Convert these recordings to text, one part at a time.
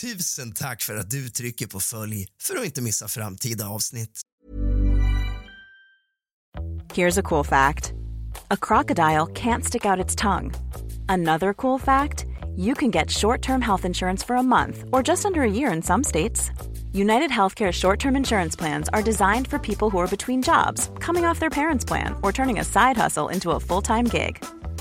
Tusen tack för att du trycker på följ för att inte missa framtida avsnitt. Here's a cool fact a crocodile can't stick out its tongue. Another cool fact you can get short term health insurance for a month or just under a year in some states. United Healthcare short term insurance plans are designed for people who are between jobs, coming off their parents' plan, or turning a side hustle into a full time gig.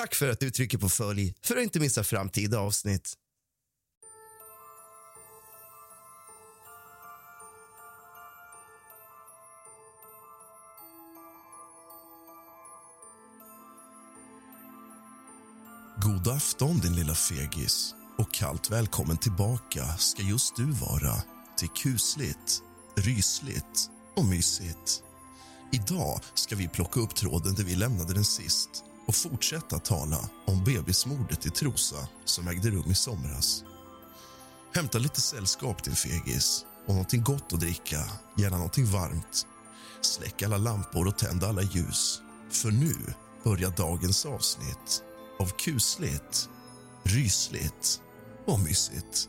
Tack för att du trycker på följ för att inte missa framtida avsnitt. God afton din lilla fegis och kallt välkommen tillbaka ska just du vara till kusligt, rysligt och mysigt. Idag ska vi plocka upp tråden där vi lämnade den sist och fortsätta tala om bebismordet i Trosa som ägde rum i somras. Hämta lite sällskap din fegis och någonting gott att dricka, gärna någonting varmt. Släck alla lampor och tänd alla ljus, för nu börjar dagens avsnitt av kusligt, rysligt och mysigt.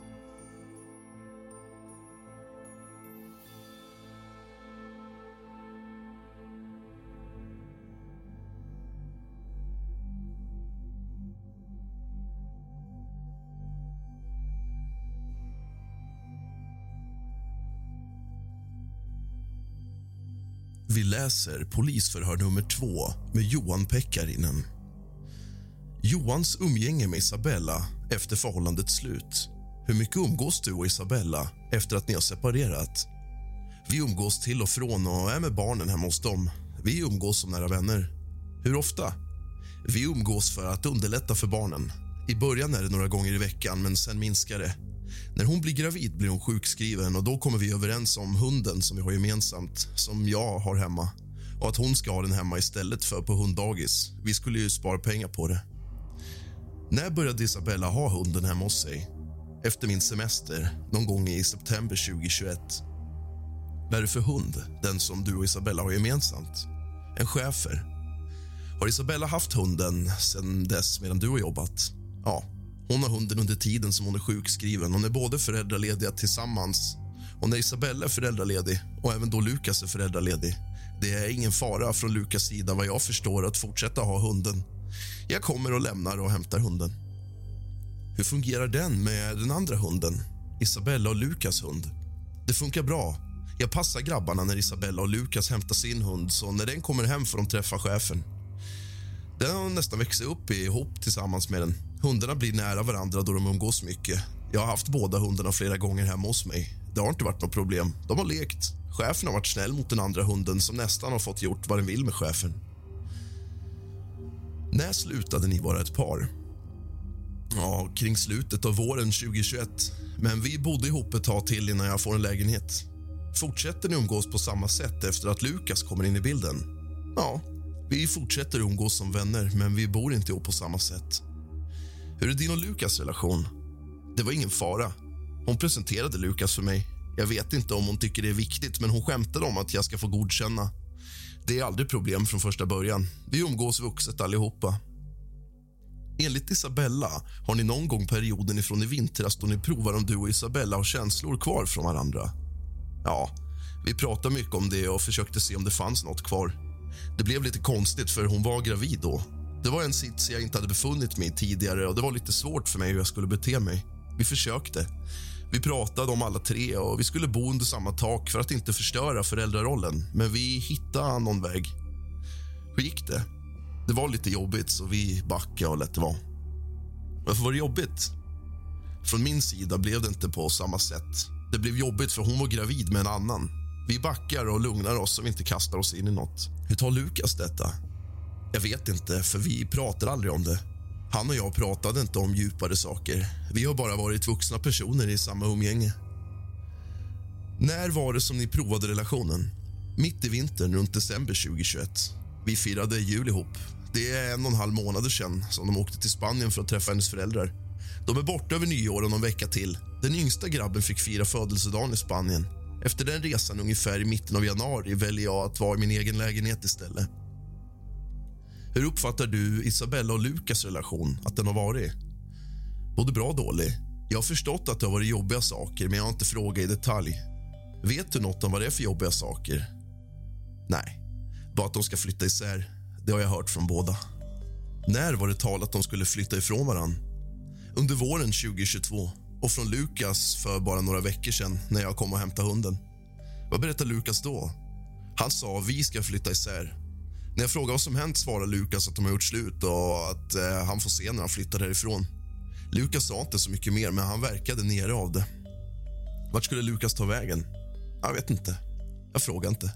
Vi läser polisförhör nummer två med Johan Pekkarinen. Johans umgänge med Isabella efter förhållandets slut. Hur mycket umgås du och Isabella efter att ni har separerat? Vi umgås till och från och är med barnen hemma hos dem. Vi umgås som nära vänner. Hur ofta? Vi umgås för att underlätta för barnen. I början är det några gånger i veckan, men sen minskar det. När hon blir gravid blir hon sjukskriven och då kommer vi överens om hunden som vi har gemensamt, som jag har hemma och att hon ska ha den hemma istället för på hunddagis. Vi skulle ju spara pengar på det. När började Isabella ha hunden hemma hos sig? Efter min semester, någon gång i september 2021. Vad är det för hund, den som du och Isabella har gemensamt? En schäfer. Har Isabella haft hunden sen dess medan du har jobbat? Ja, hon har hunden under tiden som hon är sjukskriven. Hon är både föräldralediga tillsammans och när Isabella är föräldraledig och även då Lukas är föräldraledig. Det är ingen fara från Lukas sida vad jag förstår att fortsätta ha hunden. Jag kommer och lämnar och hämtar hunden. Hur fungerar den med den andra hunden? Isabella och Lukas hund. Det funkar bra. Jag passar grabbarna när Isabella och Lukas hämtar sin hund så när den kommer hem får de träffa chefen. Den har nästan växt upp ihop tillsammans med den. Hundarna blir nära varandra då de umgås mycket. Jag har haft båda hundarna flera gånger hemma hos mig. Det har inte varit något problem. De har lekt. Chefen har varit snäll mot den andra hunden som nästan har fått gjort vad den vill med chefen. När slutade ni vara ett par? Ja, kring slutet av våren 2021. Men vi bodde ihop ett tag till innan jag får en lägenhet. Fortsätter ni umgås på samma sätt efter att Lukas kommer in i bilden? Ja, vi fortsätter umgås som vänner, men vi bor inte ihop på samma sätt. Hur är din och Lukas relation? Det var ingen fara. Hon presenterade Lukas för mig. Jag vet inte om hon tycker det är viktigt, men hon skämtade om att jag ska få godkänna. Det är aldrig problem från första början. Vi umgås vuxet allihopa. Enligt Isabella har ni någon gång perioden ifrån i vintras då ni provar om du och Isabella har känslor kvar från varandra. Ja, vi pratade mycket om det och försökte se om det fanns något kvar. Det blev lite konstigt för hon var gravid då. Det var en sits jag inte hade befunnit mig i tidigare och det var lite svårt för mig hur jag skulle bete mig. Vi försökte. Vi pratade om alla tre och vi skulle bo under samma tak för att inte förstöra föräldrarollen. Men vi hittade någon väg. Hur gick det? Det var lite jobbigt, så vi backade och lät det vara. Varför var det jobbigt? Från min sida blev det inte på samma sätt. Det blev jobbigt för hon var gravid med en annan. Vi backar och lugnar oss så vi inte kastar oss in i något. Hur tar Lukas detta? Jag vet inte, för vi pratar aldrig om det. Han och jag pratade inte om djupare saker. Vi har bara varit vuxna personer i samma umgänge. När var det som ni provade relationen? Mitt i vintern, runt december 2021. Vi firade jul ihop. Det är en och en halv månad sedan som de åkte till Spanien för att träffa hennes föräldrar. De är borta över nyår och någon vecka till. Den yngsta grabben fick fira födelsedagen i Spanien. Efter den resan ungefär i mitten av januari väljer jag att vara i min egen lägenhet istället. Hur uppfattar du Isabella och Lukas relation? att den har varit? Både bra och dålig. Jag har förstått att det har varit jobbiga saker, men jag har inte frågat i detalj. Vet du något om vad det är för jobbiga saker? Nej, bara att de ska flytta isär. Det har jag hört från båda. När var det tal att de skulle flytta ifrån varann? Under våren 2022 och från Lukas för bara några veckor sedan när jag kom och hämtade hunden. Vad berättade Lukas då? Han sa vi ska flytta isär när jag frågar vad som hänt svarar Lukas att de har gjort slut och att eh, han får se när han flyttar härifrån. Lukas sa inte så mycket mer, men han verkade nere av det. Vart skulle Lukas ta vägen? Jag vet inte. Jag frågar inte.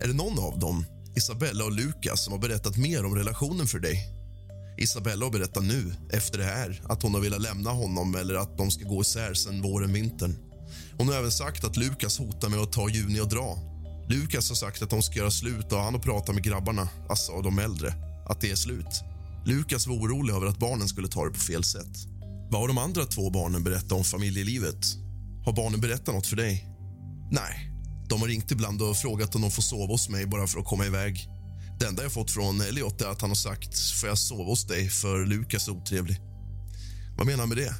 Är det någon av dem, Isabella och Lukas, som har berättat mer om relationen för dig? Isabella har berättat nu, efter det här, att hon har velat lämna honom eller att de ska gå isär sen våren, vintern. Hon har även sagt att Lukas hotar med att ta Juni och dra Lukas har sagt att de ska göra slut och han har pratat med grabbarna, alltså de äldre, att det är slut. Lukas var orolig över att barnen skulle ta det på fel sätt. Vad har de andra två barnen berättat om familjelivet? Har barnen berättat något för dig? Nej. De har ringt ibland och frågat om de får sova hos mig bara för att komma iväg. Det enda jag fått från Elliot är att han har sagt får jag sova hos dig för Lukas är otrevlig. Vad menar han med det?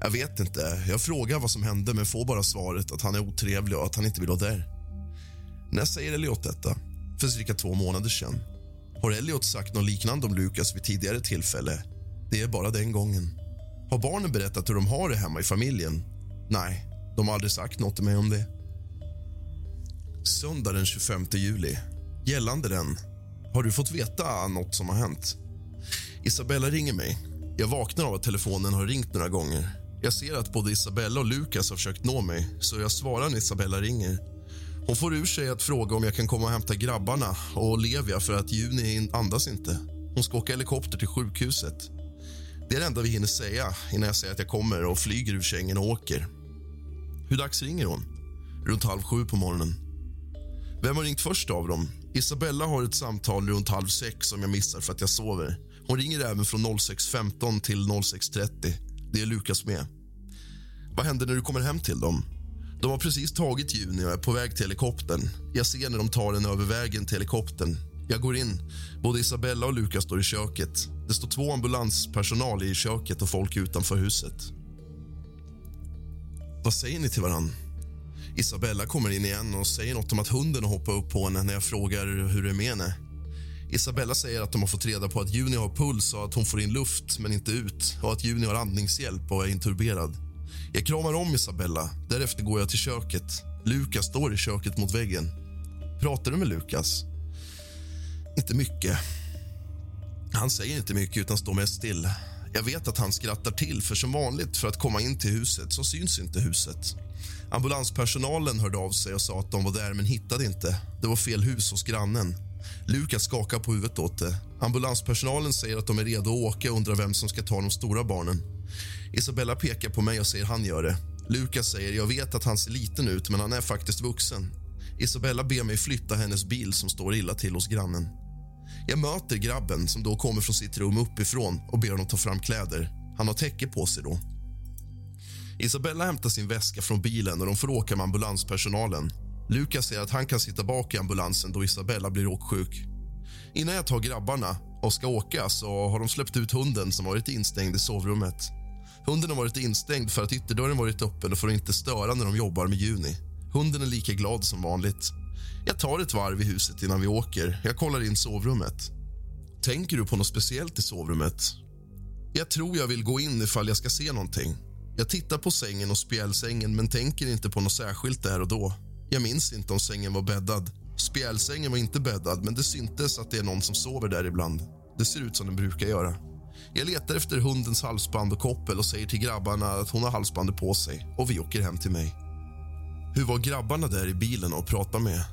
Jag vet inte. Jag frågar vad som hände men får bara svaret att han är otrevlig och att han inte vill vara där. När säger Elliot detta? För cirka två månader sedan. Har Elliot sagt något liknande om Lukas vid tidigare tillfälle? Det är bara den gången. Har barnen berättat hur de har det hemma i familjen? Nej, de har aldrig sagt något till mig om det. Söndag den 25 juli. Gällande den, har du fått veta något som har hänt? Isabella ringer mig. Jag vaknar av att telefonen har ringt några gånger. Jag ser att både Isabella och Lukas har försökt nå mig, så jag svarar när Isabella ringer. Hon får ur sig att fråga om jag kan komma och hämta grabbarna och Olivia för att Juni andas inte. Hon ska åka helikopter till sjukhuset. Det är det enda vi hinner säga innan jag säger att jag kommer och flyger ur sängen och åker. Hur dags ringer hon? Runt halv sju på morgonen. Vem har ringt först av dem? Isabella har ett samtal runt halv sex som jag missar för att jag sover. Hon ringer även från 06.15 till 06.30. Det är Lukas med. Vad händer när du kommer hem till dem? De har precis tagit Juni och är på väg till helikoptern. Jag ser när de tar den över vägen till helikoptern. Jag går in. Både Isabella och Lukas står i köket. Det står två ambulanspersonal i köket och folk utanför huset. Vad säger ni till varann? Isabella kommer in igen och säger något om att hunden har hoppat upp på henne när jag frågar hur det är med henne. Isabella säger att de har fått reda på att Juni har puls och att hon får in luft men inte ut och att Juni har andningshjälp och är intuberad. Jag kramar om Isabella. Därefter går jag till köket. Lukas står i köket mot väggen. Pratar du med Lukas? Inte mycket. Han säger inte mycket, utan står mest still. Jag vet att han skrattar till, för som vanligt för att komma in till huset så syns inte huset. Ambulanspersonalen hörde av sig och sa att de var där men hittade inte. Det var fel hus hos grannen. Lukas skakar på huvudet åt det. Ambulanspersonalen säger att de är redo att åka och undrar vem som ska ta de stora barnen. Isabella pekar på mig och säger han gör det. Lukas säger jag vet att han ser liten ut, men han är faktiskt vuxen. Isabella ber mig flytta hennes bil som står illa till hos grannen. Jag möter grabben som då kommer från sitt rum uppifrån och ber honom ta fram kläder. Han har täcke på sig då. Isabella hämtar sin väska från bilen och de får åka med ambulanspersonalen. Lukas säger att han kan sitta bak i ambulansen då Isabella blir åksjuk. Innan jag tar grabbarna och ska åka så har de släppt ut hunden som varit instängd i sovrummet. Hunden har varit instängd för att ytterdörren varit öppen och för att inte störa när de jobbar med Juni. Hunden är lika glad som vanligt. Jag tar ett varv i huset innan vi åker. Jag kollar in sovrummet. Tänker du på något speciellt i sovrummet? Jag tror jag vill gå in ifall jag ska se någonting. Jag tittar på sängen och spjälsängen men tänker inte på något särskilt där och då. Jag minns inte om sängen var bäddad. Spjälsängen var inte bäddad, men det syntes att det är någon som sover där ibland. Det ser ut som den brukar göra. Jag letar efter hundens halsband och koppel och säger till grabbarna att hon har halsbandet på sig och vi åker hem till mig. Hur var grabbarna där i bilen och pratade med?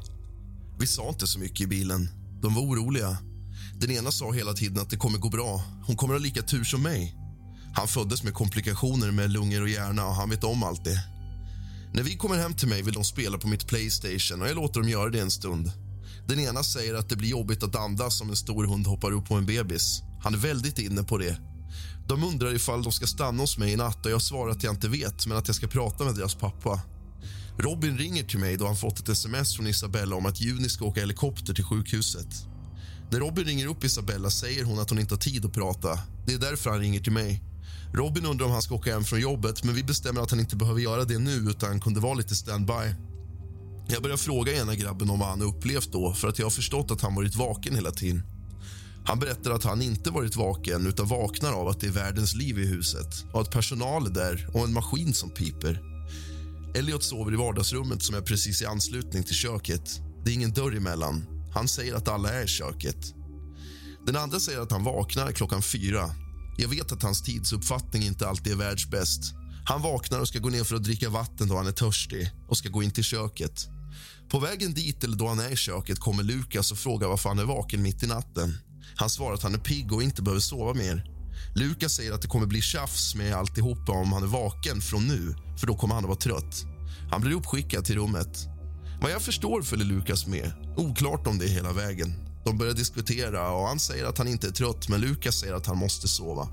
Vi sa inte så mycket i bilen. De var oroliga. Den ena sa hela tiden att det kommer gå bra. Hon kommer ha lika tur som mig. Han föddes med komplikationer med lungor och hjärna och han vet om allt det. När vi kommer hem till mig vill de spela på mitt Playstation och jag låter dem göra det en stund. Den ena säger att det blir jobbigt att andas om en stor hund hoppar upp på en bebis. Han är väldigt inne på det. De undrar ifall de ska stanna hos mig i natt och jag svarar att jag inte vet, men att jag ska prata med deras pappa. Robin ringer till mig då han fått ett sms från Isabella om att Juni ska åka helikopter till sjukhuset. När Robin ringer upp Isabella säger hon att hon inte har tid att prata. Det är därför han ringer till mig. Robin undrar om han ska åka hem från jobbet men vi bestämmer att han inte behöver göra det nu utan kunde vara lite standby. Jag börjar fråga ena grabben om vad han upplevt då för att jag har förstått att han varit vaken hela tiden. Han berättar att han inte varit vaken utan vaknar av att det är världens liv i huset och att personal är där och en maskin som piper. Elliot sover i vardagsrummet som är precis i anslutning till köket. Det är ingen dörr emellan. Han säger att alla är i köket. Den andra säger att han vaknar klockan fyra. Jag vet att hans tidsuppfattning inte alltid är världsbäst. Han vaknar och ska gå ner för att dricka vatten då han är törstig och ska gå in till köket. På vägen dit eller då han är i köket kommer Lukas och frågar varför han är vaken mitt i natten. Han svarar att han är pigg och inte behöver sova mer. Lukas säger att det kommer bli tjafs med alltihopa om han är vaken från nu, för då kommer han att vara trött. Han blir uppskickad till rummet. Vad jag förstår följer Lukas med. Oklart om det hela vägen. De börjar diskutera och han säger att han inte är trött men Lukas säger att han måste sova.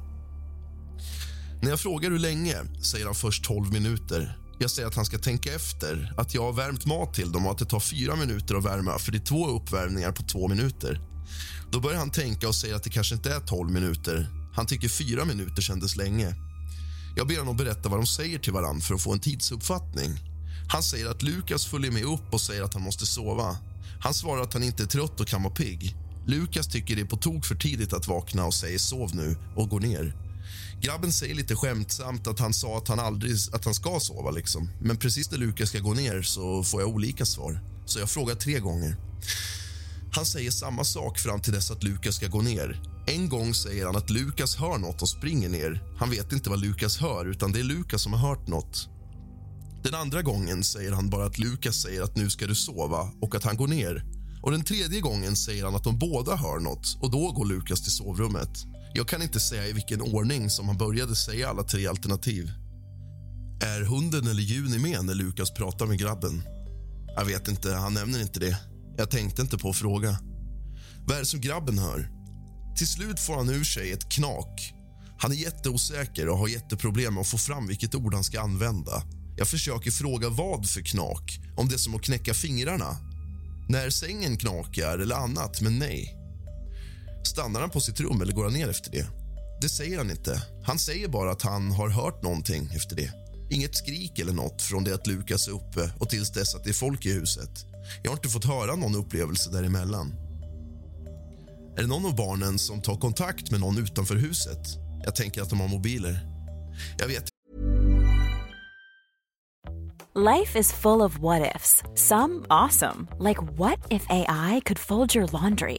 När jag frågar hur länge säger han först 12 minuter. Jag säger att han ska tänka efter, att jag har värmt mat till dem och att det tar fyra minuter att värma för det är två uppvärmningar på två minuter. Då börjar han tänka och säger att det kanske inte är 12 minuter. Han tycker fyra minuter kändes länge. Jag ber honom berätta vad de säger till varann för att få en tidsuppfattning. Han säger att Lukas följer med upp och säger att han måste sova. Han svarar att han inte är trött och kan vara pigg. Lukas tycker det är på tok för tidigt att vakna och säger sov nu och går ner. Grabben säger lite skämtsamt att han sa att han aldrig att han ska sova. liksom. Men precis när Lukas ska gå ner så får jag olika svar. Så jag frågar tre gånger. Han säger samma sak fram till dess att Lukas ska gå ner. En gång säger han att Lukas hör nåt och springer ner. Han vet inte vad Lukas hör, utan det är Lukas som har hört nåt. Den andra gången säger han bara att Lukas säger att nu ska du sova och att han går ner. Och Den tredje gången säger han att de båda hör nåt och då går Lukas till sovrummet. Jag kan inte säga i vilken ordning som han började säga alla tre alternativ. Är hunden eller Juni med när Lukas pratar med grabben? Jag vet inte, han nämner inte det. Jag tänkte inte på att fråga. Vad är det som grabben hör? Till slut får han ur sig ett knak. Han är jätteosäker och har jätteproblem med att få fram vilket ord han ska använda. Jag försöker fråga vad för knak, om det är som att knäcka fingrarna. När sängen knakar eller annat, men nej. Stannar han på sitt rum eller går han ner efter det? Det säger han inte. Han säger bara att han har hört någonting efter det. Inget skrik eller nåt från det att Lukas är uppe och tills dess att det är folk i huset. Jag har inte fått höra någon upplevelse däremellan. Är det någon av barnen som tar kontakt med någon utanför huset? Jag tänker att de har mobiler. Jag vet Life is full of what ifs. Some awesome, like what if AI could fold your laundry?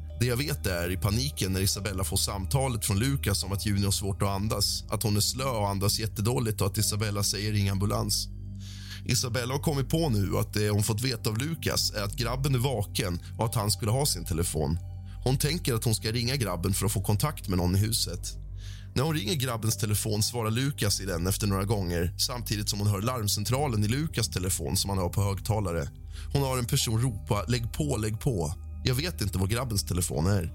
Det jag vet är i paniken när Isabella får samtalet från Lukas om att Juni har svårt att andas, att hon är slö och andas jättedåligt och att Isabella säger ring ambulans. Isabella har kommit på nu att det hon fått veta av Lukas är att grabben är vaken och att han skulle ha sin telefon. Hon tänker att hon ska ringa grabben för att få kontakt med någon i huset. När hon ringer grabbens telefon svarar Lukas i den efter några gånger samtidigt som hon hör larmcentralen i Lukas telefon som han har på högtalare. Hon har en person ropa “lägg på, lägg på”. Jag vet inte var grabbens telefon är.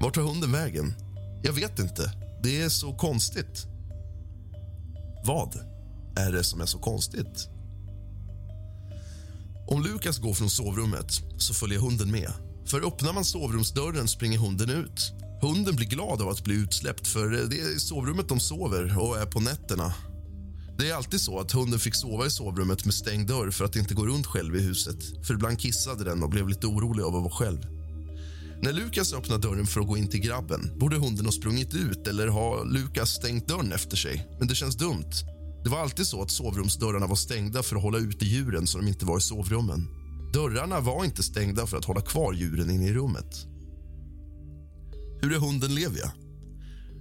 Vart tar hunden vägen? Jag vet inte. Det är så konstigt. Vad är det som är så konstigt? Om Lukas går från sovrummet så följer hunden med. För öppnar man sovrumsdörren springer hunden ut. Hunden blir glad av att bli utsläppt för det är i sovrummet de sover och är på nätterna. Det är alltid så att hunden fick sova i sovrummet med stängd dörr för att inte gå runt själv i huset. För ibland kissade den och blev lite orolig av att vara själv. När Lukas öppnar dörren för att gå in till grabben borde hunden ha sprungit ut eller ha Lukas stängt dörren efter sig. Men det känns dumt. Det var alltid så att sovrumsdörrarna var stängda för att hålla ute djuren så de inte var i sovrummen. Dörrarna var inte stängda för att hålla kvar djuren inne i rummet. Hur är hunden Levia?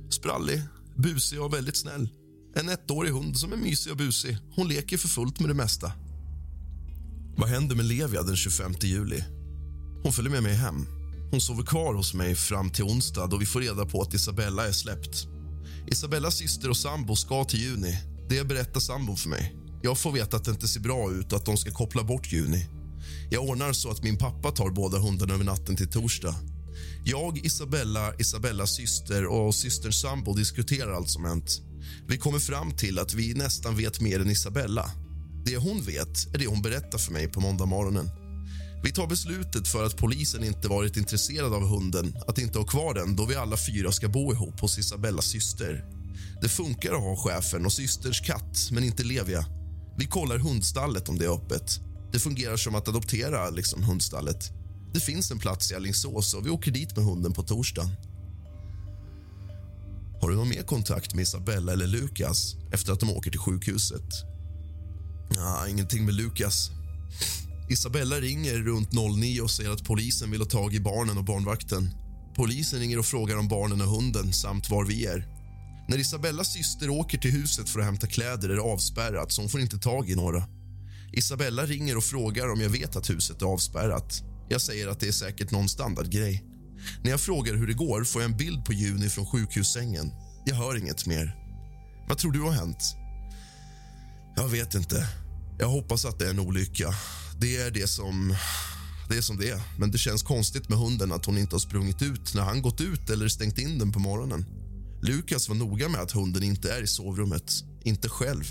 Sprallig, busig och väldigt snäll. En ettårig hund som är mysig och busig. Hon leker för fullt med det mesta. Vad händer med Levia den 25 juli? Hon följer med mig hem. Hon sover kvar hos mig fram till onsdag då vi får reda på att Isabella är släppt. Isabellas syster och sambo ska till Juni. Det berättar sambon för mig. Jag får veta att det inte ser bra ut och att de ska koppla bort Juni. Jag ordnar så att min pappa tar båda hundarna över natten till torsdag. Jag, Isabella, Isabellas syster och systerns sambo diskuterar allt som hänt. Vi kommer fram till att vi nästan vet mer än Isabella. Det hon vet är det hon berättar för mig på måndag morgonen. Vi tar beslutet för att polisen inte varit intresserad av hunden att inte ha kvar den då vi alla fyra ska bo ihop hos Isabellas syster. Det funkar att ha chefen och systerns katt, men inte Levia. Vi kollar hundstallet om det är öppet. Det fungerar som att adoptera liksom hundstallet. Det finns en plats i Alingsås och vi åker dit med hunden på torsdagen. Har du någon mer kontakt med Isabella eller Lukas efter att de åker till sjukhuset? Ja, ingenting med Lukas. Isabella ringer runt 09 och säger att polisen vill ha tag i barnen och barnvakten. Polisen ringer och frågar om barnen och hunden samt var vi är. När Isabellas syster åker till huset för att hämta kläder är det avspärrat så hon får inte tag i några. Isabella ringer och frågar om jag vet att huset är avspärrat. Jag säger att det är säkert någon standardgrej. När jag frågar hur det går får jag en bild på Juni från sjukhussängen. Jag hör inget mer. Vad tror du har hänt? Jag vet inte. Jag hoppas att det är en olycka. Det är det som det är som det är. Men det känns konstigt med hunden att hon inte har sprungit ut när han gått ut eller stängt in den på morgonen. Lukas var noga med att hunden inte är i sovrummet, inte själv.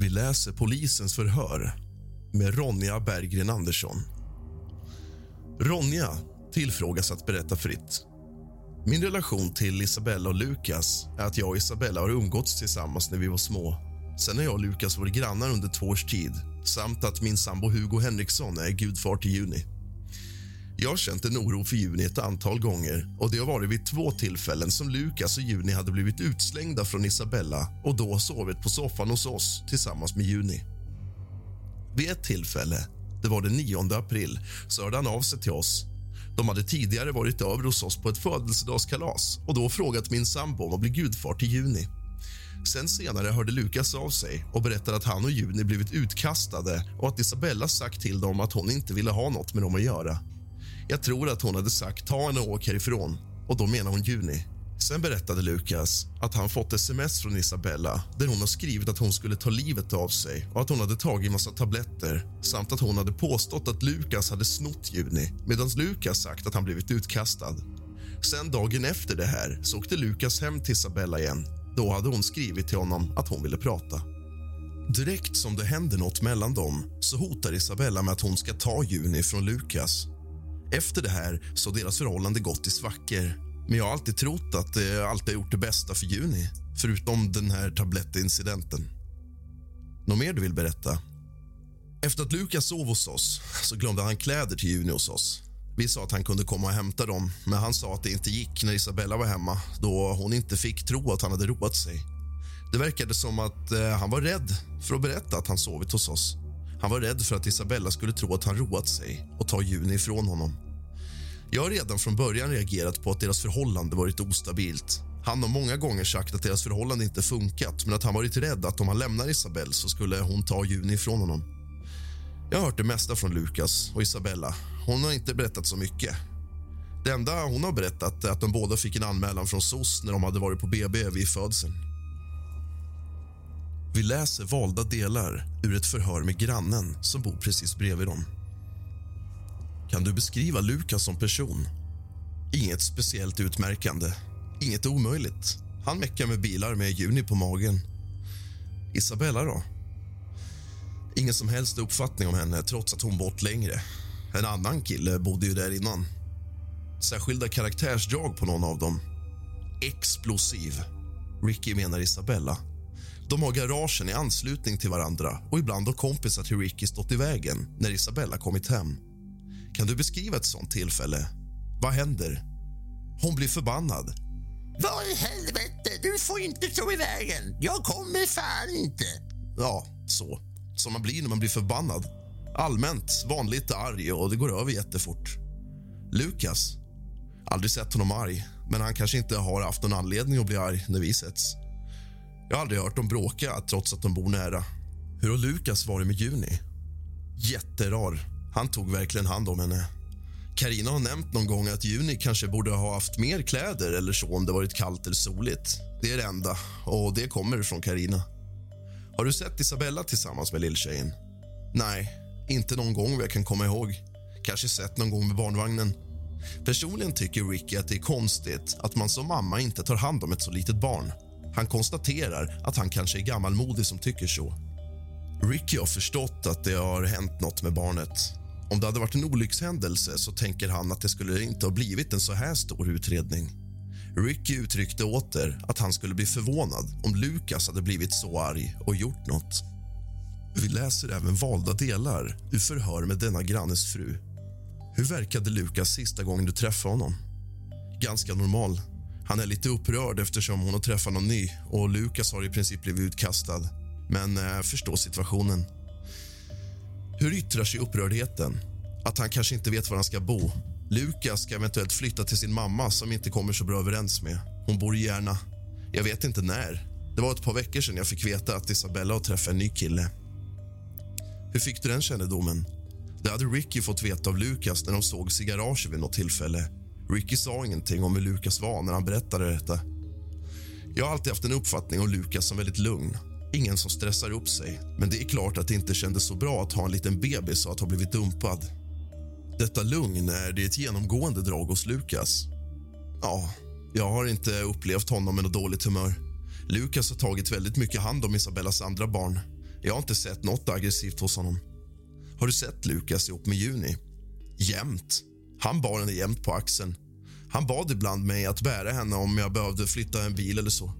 Vi läser polisens förhör med Ronja Berggren Andersson. Ronja tillfrågas att berätta fritt. Min relation till Isabella och Lukas är att jag och Isabella har umgåtts tillsammans när vi var små. Sen har jag och Lukas varit grannar under två års tid samt att min sambo Hugo Henriksson är gudfar till Juni. Jag har känt en oro för Juni ett antal gånger och det har varit vid två tillfällen som Lukas och Juni hade blivit utslängda från Isabella och då sovit på soffan hos oss tillsammans med Juni. Vid ett tillfälle, det var den 9 april, så hörde han av sig till oss. De hade tidigare varit över hos oss på ett födelsedagskalas och då frågat min sambo om att bli gudfar till Juni. Sen senare hörde Lukas av sig och berättade att han och Juni blivit utkastade och att Isabella sagt till dem att hon inte ville ha något med dem att göra. Jag tror att hon hade sagt ta henne och åk härifrån och då menar hon Juni. Sen berättade Lukas att han fått sms från Isabella där hon har skrivit att hon skulle ta livet av sig och att hon hade tagit massa tabletter samt att hon hade påstått att Lukas hade snott Juni medan Lukas sagt att han blivit utkastad. Sen dagen efter det här så åkte Lukas hem till Isabella igen. Då hade hon skrivit till honom att hon ville prata. Direkt som det händer något mellan dem så hotar Isabella med att hon ska ta Juni från Lukas. Efter det här så har deras förhållande gått i svackor men jag har alltid trott att eh, det alltid har gjort det bästa för Juni förutom den här tablettincidenten. Något mer du vill berätta? Efter att Lukas sov hos oss så glömde han kläder till Juni hos oss. Vi sa att han kunde komma och hämta dem, men han sa att det inte gick när Isabella var hemma då hon inte fick tro att han hade roat sig. Det verkade som att eh, han var rädd för att berätta att han sovit hos oss. Han var rädd för att Isabella skulle tro att han roat sig och ta Juni ifrån honom. Jag har redan från början reagerat på att deras förhållande varit ostabilt. Han har många gånger sagt att deras förhållande inte funkat men att han varit rädd att om han lämnar Isabelle så skulle hon ta Juni ifrån honom. Jag har hört det mesta från Lukas och Isabella. Hon har inte berättat så mycket. Det enda hon har berättat är att de båda fick en anmälan från SOS när de hade varit på BB vid födseln. Vi läser valda delar ur ett förhör med grannen som bor precis bredvid dem. Kan du beskriva Lukas som person? Inget speciellt utmärkande. Inget omöjligt. Han meckar med bilar med Juni på magen. Isabella, då? Ingen som helst uppfattning om henne, trots att hon bott längre. En annan kille bodde ju där innan. Särskilda karaktärsdrag på någon av dem. Explosiv. Ricky menar Isabella. De har garagen i anslutning till varandra och ibland har kompisar till Ricky stått i vägen när Isabella kommit hem. Kan du beskriva ett sånt tillfälle? Vad händer? Hon blir förbannad. Vad i helvete, du får inte stå i vägen. Jag kommer fan inte. Ja, så. Som man blir när man blir förbannad. Allmänt vanligt arg och det går över jättefort. Lukas? Aldrig sett honom arg, men han kanske inte har haft någon anledning att bli arg när vi setts. Jag har aldrig hört dem bråka trots att de bor nära. Hur har Lukas varit med Juni? Jätterar. Han tog verkligen hand om henne. Karina har nämnt någon gång att Juni kanske borde ha haft mer kläder eller så om det varit kallt eller soligt. Det är det enda, och det kommer från Karina. Har du sett Isabella tillsammans med lilltjejen? Nej, inte någon gång vad jag kan komma ihåg. Kanske sett någon gång med barnvagnen. Personligen tycker Ricky att det är konstigt att man som mamma inte tar hand om ett så litet barn. Han konstaterar att han kanske är gammalmodig som tycker så. Ricky har förstått att det har hänt nåt med barnet. Om det hade varit en olyckshändelse så tänker han att det skulle inte ha blivit en så här stor utredning. Ricky uttryckte åter att han skulle bli förvånad om Lukas hade blivit så arg och gjort nåt. Vi läser även valda delar ur förhör med denna grannes fru. Hur verkade Lukas sista gången du träffade honom? Ganska normal. Han är lite upprörd eftersom hon har träffat någon ny och Lukas har i princip blivit utkastad men eh, förstår situationen. Hur yttrar sig upprördheten? Att han kanske inte vet var han ska bo. Lukas ska eventuellt flytta till sin mamma som inte kommer så bra överens med. Hon bor i Järna. Jag vet inte när. Det var ett par veckor sedan jag fick veta att Isabella har träffat en ny kille. Hur fick du den kännedomen? Det hade Ricky fått veta av Lukas när de sågs i garaget vid något tillfälle. Ricky sa ingenting om hur Lukas var när han berättade detta. Jag har alltid haft en uppfattning om Lukas som väldigt lugn. Ingen som stressar upp sig, men det är klart att det inte kändes så bra att ha en liten bebis och att ha blivit dumpad. Detta lugn är det ett genomgående drag hos Lukas. Ja, jag har inte upplevt honom med något dåligt humör. Lukas har tagit väldigt mycket hand om Isabellas andra barn. Jag har inte sett något aggressivt hos honom. Har du sett Lukas ihop med Juni? Jämt. Han bar henne jämt på axeln. Han bad ibland mig att bära henne om jag behövde flytta en bil eller så.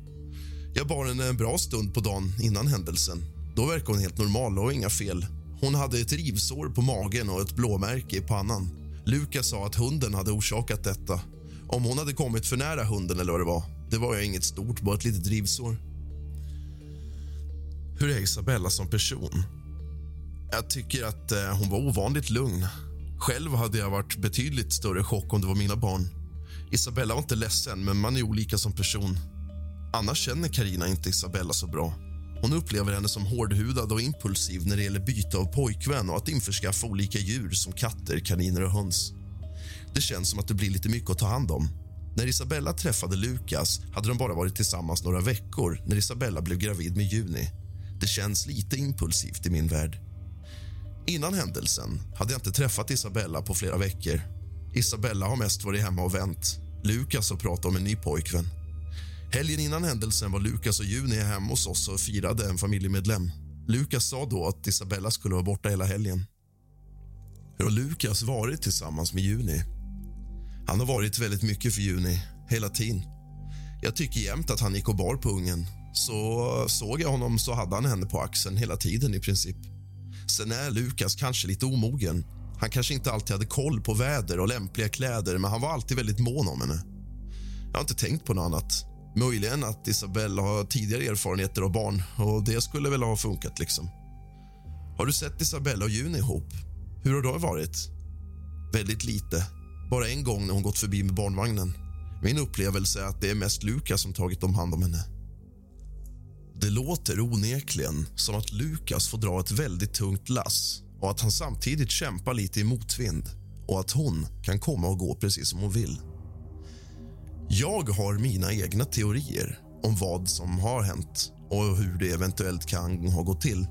Jag bar henne en bra stund på dagen innan händelsen. Då verkade hon helt normal och inga fel. Hon hade ett rivsår på magen och ett blåmärke i pannan. Lukas sa att hunden hade orsakat detta. Om hon hade kommit för nära hunden eller vad det var. Det var ju inget stort, bara ett litet rivsår. Hur är Isabella som person? Jag tycker att eh, hon var ovanligt lugn. Själv hade jag varit betydligt större chock om det var mina barn. Isabella var inte ledsen, men man är olika som person. Annars känner Karina inte Isabella så bra. Hon upplever henne som hårdhudad och impulsiv när det gäller byte av pojkvän och att införskaffa olika djur som katter, kaniner och höns. Det känns som att det blir lite mycket att ta hand om. När Isabella träffade Lukas hade de bara varit tillsammans några veckor när Isabella blev gravid med Juni. Det känns lite impulsivt i min värld. Innan händelsen hade jag inte träffat Isabella på flera veckor. Isabella har mest varit hemma och vänt. Lukas har pratat om en ny pojkvän. Helgen innan händelsen var Lukas och Juni hemma hos oss och firade en familjemedlem. Lukas sa då att Isabella skulle vara borta hela helgen. Hur har Lukas varit tillsammans med Juni? Han har varit väldigt mycket för Juni, hela tiden. Jag tycker jämt att han gick och bar på ungen. Så såg jag honom så hade han henne på axeln hela tiden i princip. Sen är Lukas kanske lite omogen. Han kanske inte alltid hade koll på väder och lämpliga kläder men han var alltid väldigt mån om henne. Jag har inte tänkt på något annat. Möjligen att Isabella har tidigare erfarenheter av barn och det skulle väl ha funkat. liksom. Har du sett Isabella och Juni ihop? Hur har det varit? Väldigt lite. Bara en gång när hon gått förbi med barnvagnen. Min upplevelse är att det är mest Lukas som tagit om hand om henne. Det låter onekligen som att Lukas får dra ett väldigt tungt lass och att han samtidigt kämpar lite i motvind och att hon kan komma och gå precis som hon vill. Jag har mina egna teorier om vad som har hänt och hur det eventuellt kan ha gått till.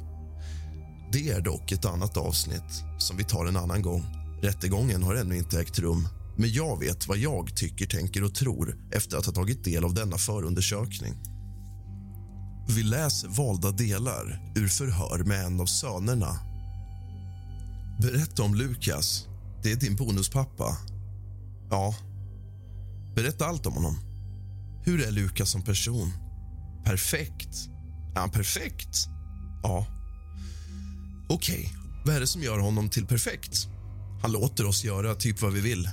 Det är dock ett annat avsnitt som vi tar en annan gång. Rättegången har ännu inte ägt rum men jag vet vad jag tycker, tänker och tror efter att ha tagit del av denna förundersökning. Vi läser valda delar ur förhör med en av sönerna. Berätta om Lukas. Det är din bonuspappa. Ja. Berätta allt om honom. Hur är Lukas som person? Perfekt. Är han perfekt? Ja. Okej, okay. vad är det som gör honom till perfekt? Han låter oss göra typ vad vi vill.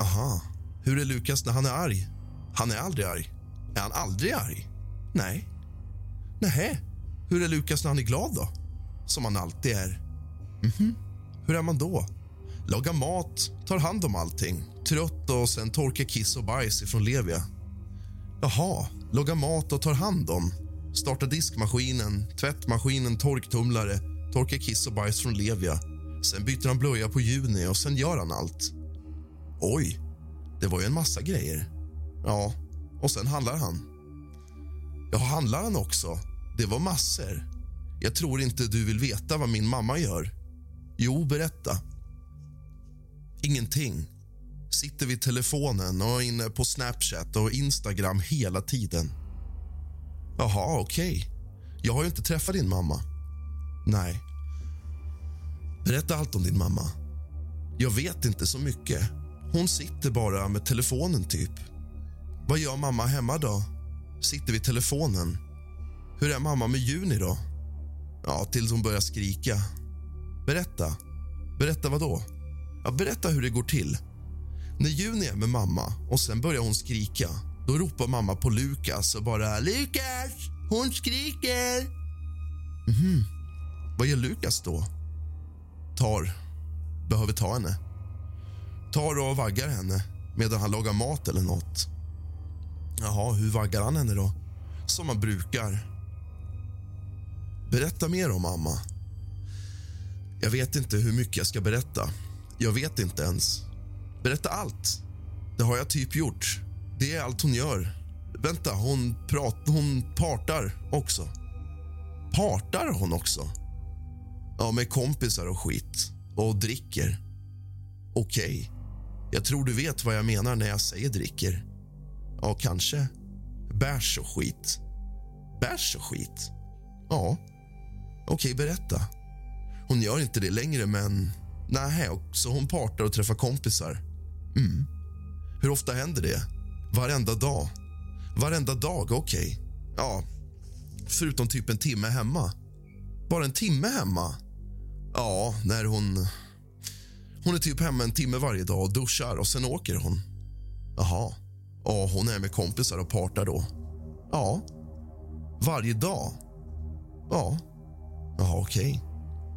Aha. Hur är Lukas när han är arg? Han är aldrig arg. Är han aldrig arg? Nej. Nähä. Hur är Lukas när han är glad då? Som han alltid är. Mhm. Hur är man då? Lagar mat, tar hand om allting. Trött och sen torkar kiss och bajs ifrån Levia. Jaha, lagar mat och tar hand om. Startar diskmaskinen, tvättmaskinen, torktumlare, torkar kiss och bajs från Levia. Sen byter han blöja på Juni och sen gör han allt. Oj, det var ju en massa grejer. Ja, och sen handlar han. Ja, handlar han också? Det var massor. Jag tror inte du vill veta vad min mamma gör. Jo, berätta. Ingenting. Sitter vid telefonen och inne på Snapchat och Instagram hela tiden. Jaha, okej. Okay. Jag har ju inte träffat din mamma. Nej. Berätta allt om din mamma. Jag vet inte så mycket. Hon sitter bara med telefonen, typ. Vad gör mamma hemma då? Sitter vid telefonen. Hur är mamma med Juni då? Ja, tills hon börjar skrika. Berätta. Berätta vad då? Ja, berätta hur det går till. När Juni är med mamma och sen börjar hon skrika då ropar mamma på Lukas och bara “Lukas, hon skriker!” Mhm. Vad gör Lukas då? Tar. Behöver ta henne. Tar och vaggar henne medan han lagar mat eller nåt. Jaha, hur vaggar han henne då? Som man brukar. Berätta mer om mamma. Jag vet inte hur mycket jag ska berätta. Jag vet inte ens. Berätta allt. Det har jag typ gjort. Det är allt hon gör. Vänta, hon, prat, hon partar också. Partar hon också? Ja, med kompisar och skit. Och dricker. Okej. Okay. Jag tror du vet vad jag menar när jag säger dricker. Ja, kanske. Bärs och skit. Bärs och skit? Ja. Okej, berätta. Hon gör inte det längre, men... Nej, så hon partar och träffar kompisar. Mm. Hur ofta händer det? Varenda dag. Varenda dag, okej. Okay. Ja, förutom typ en timme hemma. Bara en timme hemma? Ja, när hon... Hon är typ hemma en timme varje dag och duschar och sen åker hon. Jaha. Ja, hon är med kompisar och partar då. Ja. Varje dag? Ja. Jaha, okej. Okay.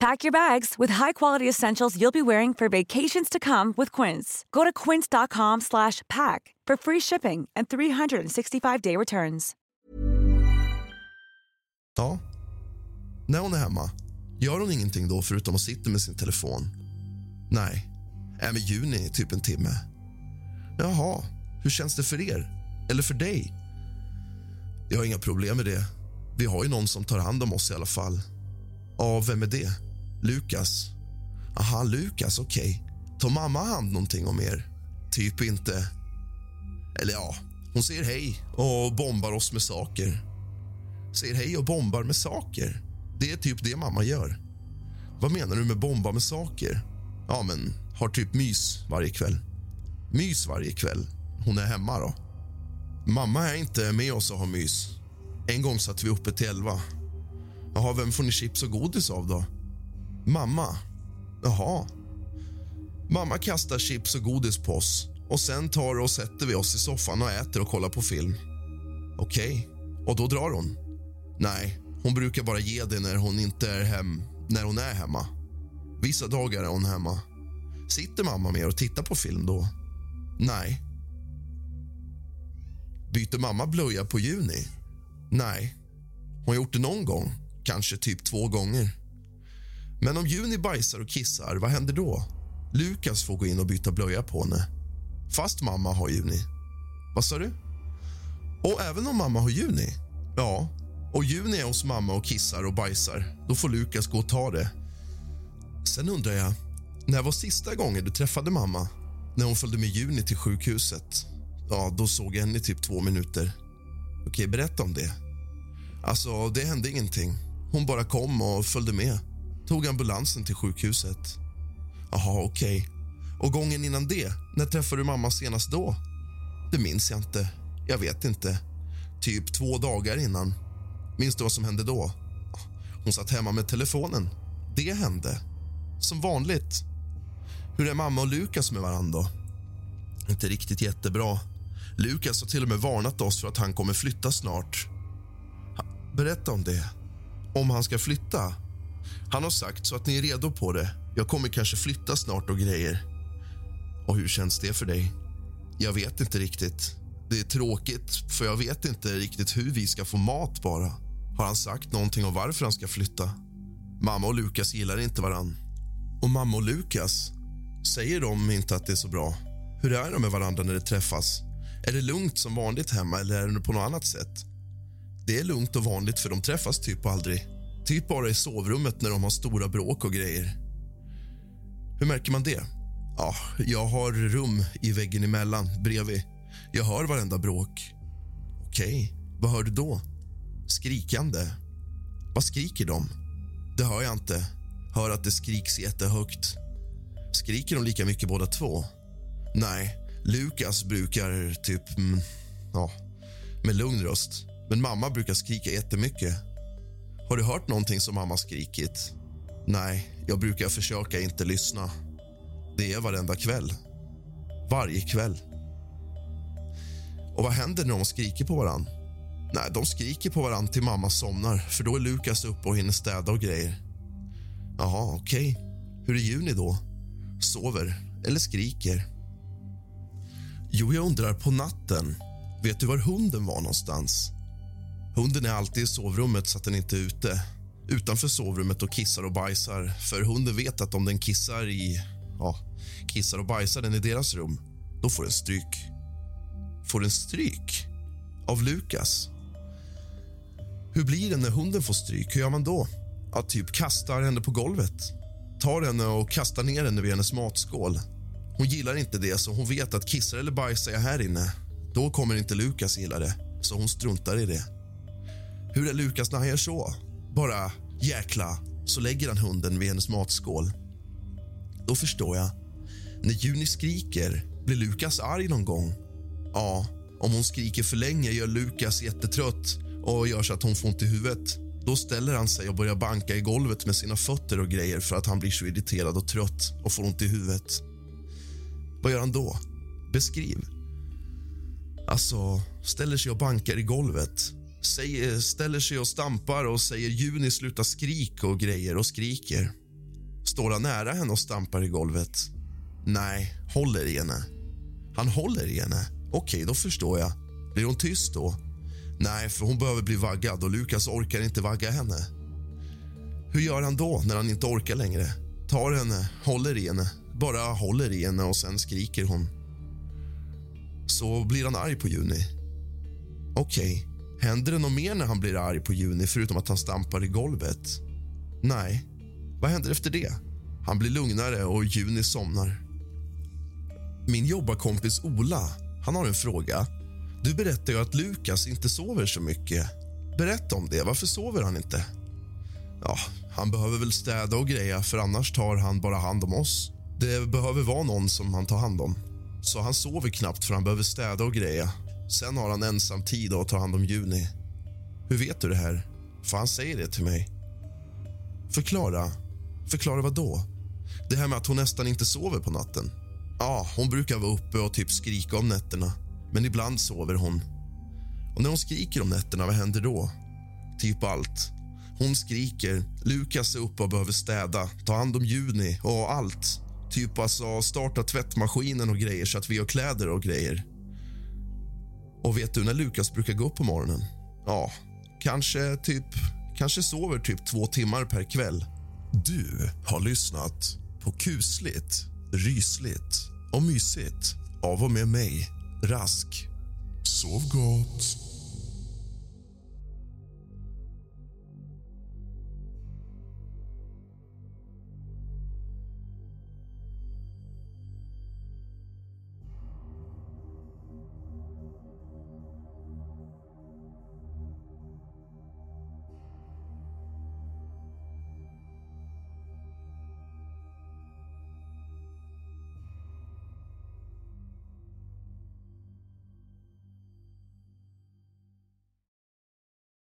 Pack your bags with high-quality essentials you'll be wearing for vacations to come with Quince. Go to quince.com slash pack for free shipping and 365-day returns. Ja. När hon är hemma, gör hon ingenting då förutom att sitta med sin telefon? Nej. Är med Juni i typ en timme. Jaha, hur känns det för er? Eller för dig? Jag har inga problem med det. Vi har ju någon som tar hand om oss i alla fall. Ja, vem är det? Lukas. Aha, Lukas, okej. Okay. Tar mamma hand någonting om er? Typ inte. Eller ja, hon säger hej och bombar oss med saker. Säger hej och bombar med saker. Det är typ det mamma gör. Vad menar du med bomba med saker? Ja, men har typ mys varje kväll. Mys varje kväll? Hon är hemma då? Mamma är inte med oss och har mys. En gång satt vi uppe till elva. Jaha, vem får ni chips och godis av då? Mamma. Jaha. Mamma kastar chips och godis på oss och sen tar och sätter vi oss i soffan och äter och kollar på film. Okej. Okay. Och då drar hon? Nej, hon brukar bara ge det när hon inte är hem, när hon är hemma. Vissa dagar är hon hemma. Sitter mamma med och tittar på film då? Nej. Byter mamma blöja på Juni? Nej. Hon har gjort det någon gång, kanske typ två gånger. Men om Juni bajsar och kissar, vad händer då? Lukas får gå in och byta blöja på henne. Fast mamma har Juni. Vad sa du? Och även om mamma har Juni? Ja. Och Juni är hos mamma och kissar och bajsar. Då får Lukas gå och ta det. Sen undrar jag, när var sista gången du träffade mamma? När hon följde med Juni till sjukhuset? Ja, då såg jag henne i typ två minuter. Okej, berätta om det. Alltså, det hände ingenting. Hon bara kom och följde med. Tog ambulansen till sjukhuset. Jaha, okej. Och gången innan det, när träffade du mamma senast då? Det minns jag inte. Jag vet inte. Typ två dagar innan. Minns du vad som hände då? Hon satt hemma med telefonen. Det hände. Som vanligt. Hur är mamma och Lukas med varandra? Inte riktigt jättebra. Lukas har till och med varnat oss för att han kommer flytta snart. Berätta om det. Om han ska flytta? Han har sagt så att ni är redo på det. Jag kommer kanske flytta snart och grejer. Och hur känns det för dig? Jag vet inte riktigt. Det är tråkigt, för jag vet inte riktigt hur vi ska få mat bara. Har han sagt någonting om varför han ska flytta? Mamma och Lukas gillar inte varann. Och mamma och Lukas, säger de inte att det är så bra? Hur är de med varandra när de träffas? Är det lugnt som vanligt hemma eller är det på något annat sätt? Det är lugnt och vanligt för de träffas typ aldrig. Typ bara i sovrummet när de har stora bråk och grejer. Hur märker man det? Ja, jag har rum i väggen emellan, bredvid. Jag hör varenda bråk. Okej, vad hör du då? Skrikande. Vad skriker de? Det hör jag inte. Hör att det skriks jättehögt. Skriker de lika mycket båda två? Nej, Lukas brukar typ... Mm, ja, med lugn röst. Men mamma brukar skrika jättemycket. Har du hört någonting som mamma skrikit? Nej, jag brukar försöka inte lyssna. Det är varenda kväll. Varje kväll. Och vad händer när de skriker på varann? Nej, de skriker på varann till mamma somnar för då är Lukas uppe och hinner städa och grejer. Jaha, okej. Okay. Hur är Juni då? Sover eller skriker? Jo, jag undrar på natten. Vet du var hunden var någonstans? Hunden är alltid i sovrummet så att den inte är ute. Utanför sovrummet och kissar och bajsar. För hunden vet att om den kissar i... Ja, kissar och bajsar den i deras rum, då får den stryk. Får den stryk? Av Lukas? Hur blir det när hunden får stryk? Hur gör man då? Att typ kastar henne på golvet. Tar henne och kastar ner henne vid hennes matskål. Hon gillar inte det, så hon vet att kissar eller bajsar jag här inne, då kommer inte Lukas gilla det. Så hon struntar i det. Hur är Lukas när han gör så? Bara jäkla, så lägger han hunden vid hennes matskål. Då förstår jag. När Juni skriker, blir Lukas arg någon gång? Ja, om hon skriker för länge gör Lukas jättetrött och gör så att hon får ont i huvudet. Då ställer han sig och börjar banka i golvet med sina fötter och grejer för att han blir så irriterad och trött och får ont i huvudet. Vad gör han då? Beskriv. Alltså, ställer sig och bankar i golvet. Säger, ställer sig och stampar och säger Juni sluta skrik och grejer och skriker. Står han nära henne och stampar i golvet? Nej, håller i henne. Han håller i henne. Okej, då förstår jag. Blir hon tyst då? Nej, för hon behöver bli vaggad och Lukas orkar inte vagga henne. Hur gör han då när han inte orkar längre? Tar henne, håller i henne, bara håller i henne och sen skriker hon. Så blir han arg på Juni. Okej, händer det något mer när han blir arg på Juni förutom att han stampar i golvet? Nej. Vad händer efter det? Han blir lugnare och Juni somnar. Min jobbarkompis Ola han har en fråga. Du berättar ju att Lukas inte sover så mycket. Berätta om det. Varför sover han inte? Ja, han behöver väl städa och greja, för annars tar han bara hand om oss. Det behöver vara någon som han tar hand om. Så han sover knappt för han behöver städa och greja. Sen har han ensam tid att ta hand om Juni. Hur vet du det här? För han säger det till mig. Förklara. Förklara vad då? Det här med att hon nästan inte sover på natten. Ja, hon brukar vara uppe och typ skrika om nätterna. Men ibland sover hon. Och när hon skriker om nätterna, vad händer då? Typ allt. Hon skriker, Lukas är uppe och behöver städa, ta hand om Juni och allt. Typ alltså starta tvättmaskinen och grejer så att vi har kläder och grejer. Och vet du när Lukas brukar gå upp på morgonen? Ja, kanske typ kanske sover typ två timmar per kväll. Du har lyssnat på kusligt, rysligt och mysigt av och med mig, Rask. Sov gott.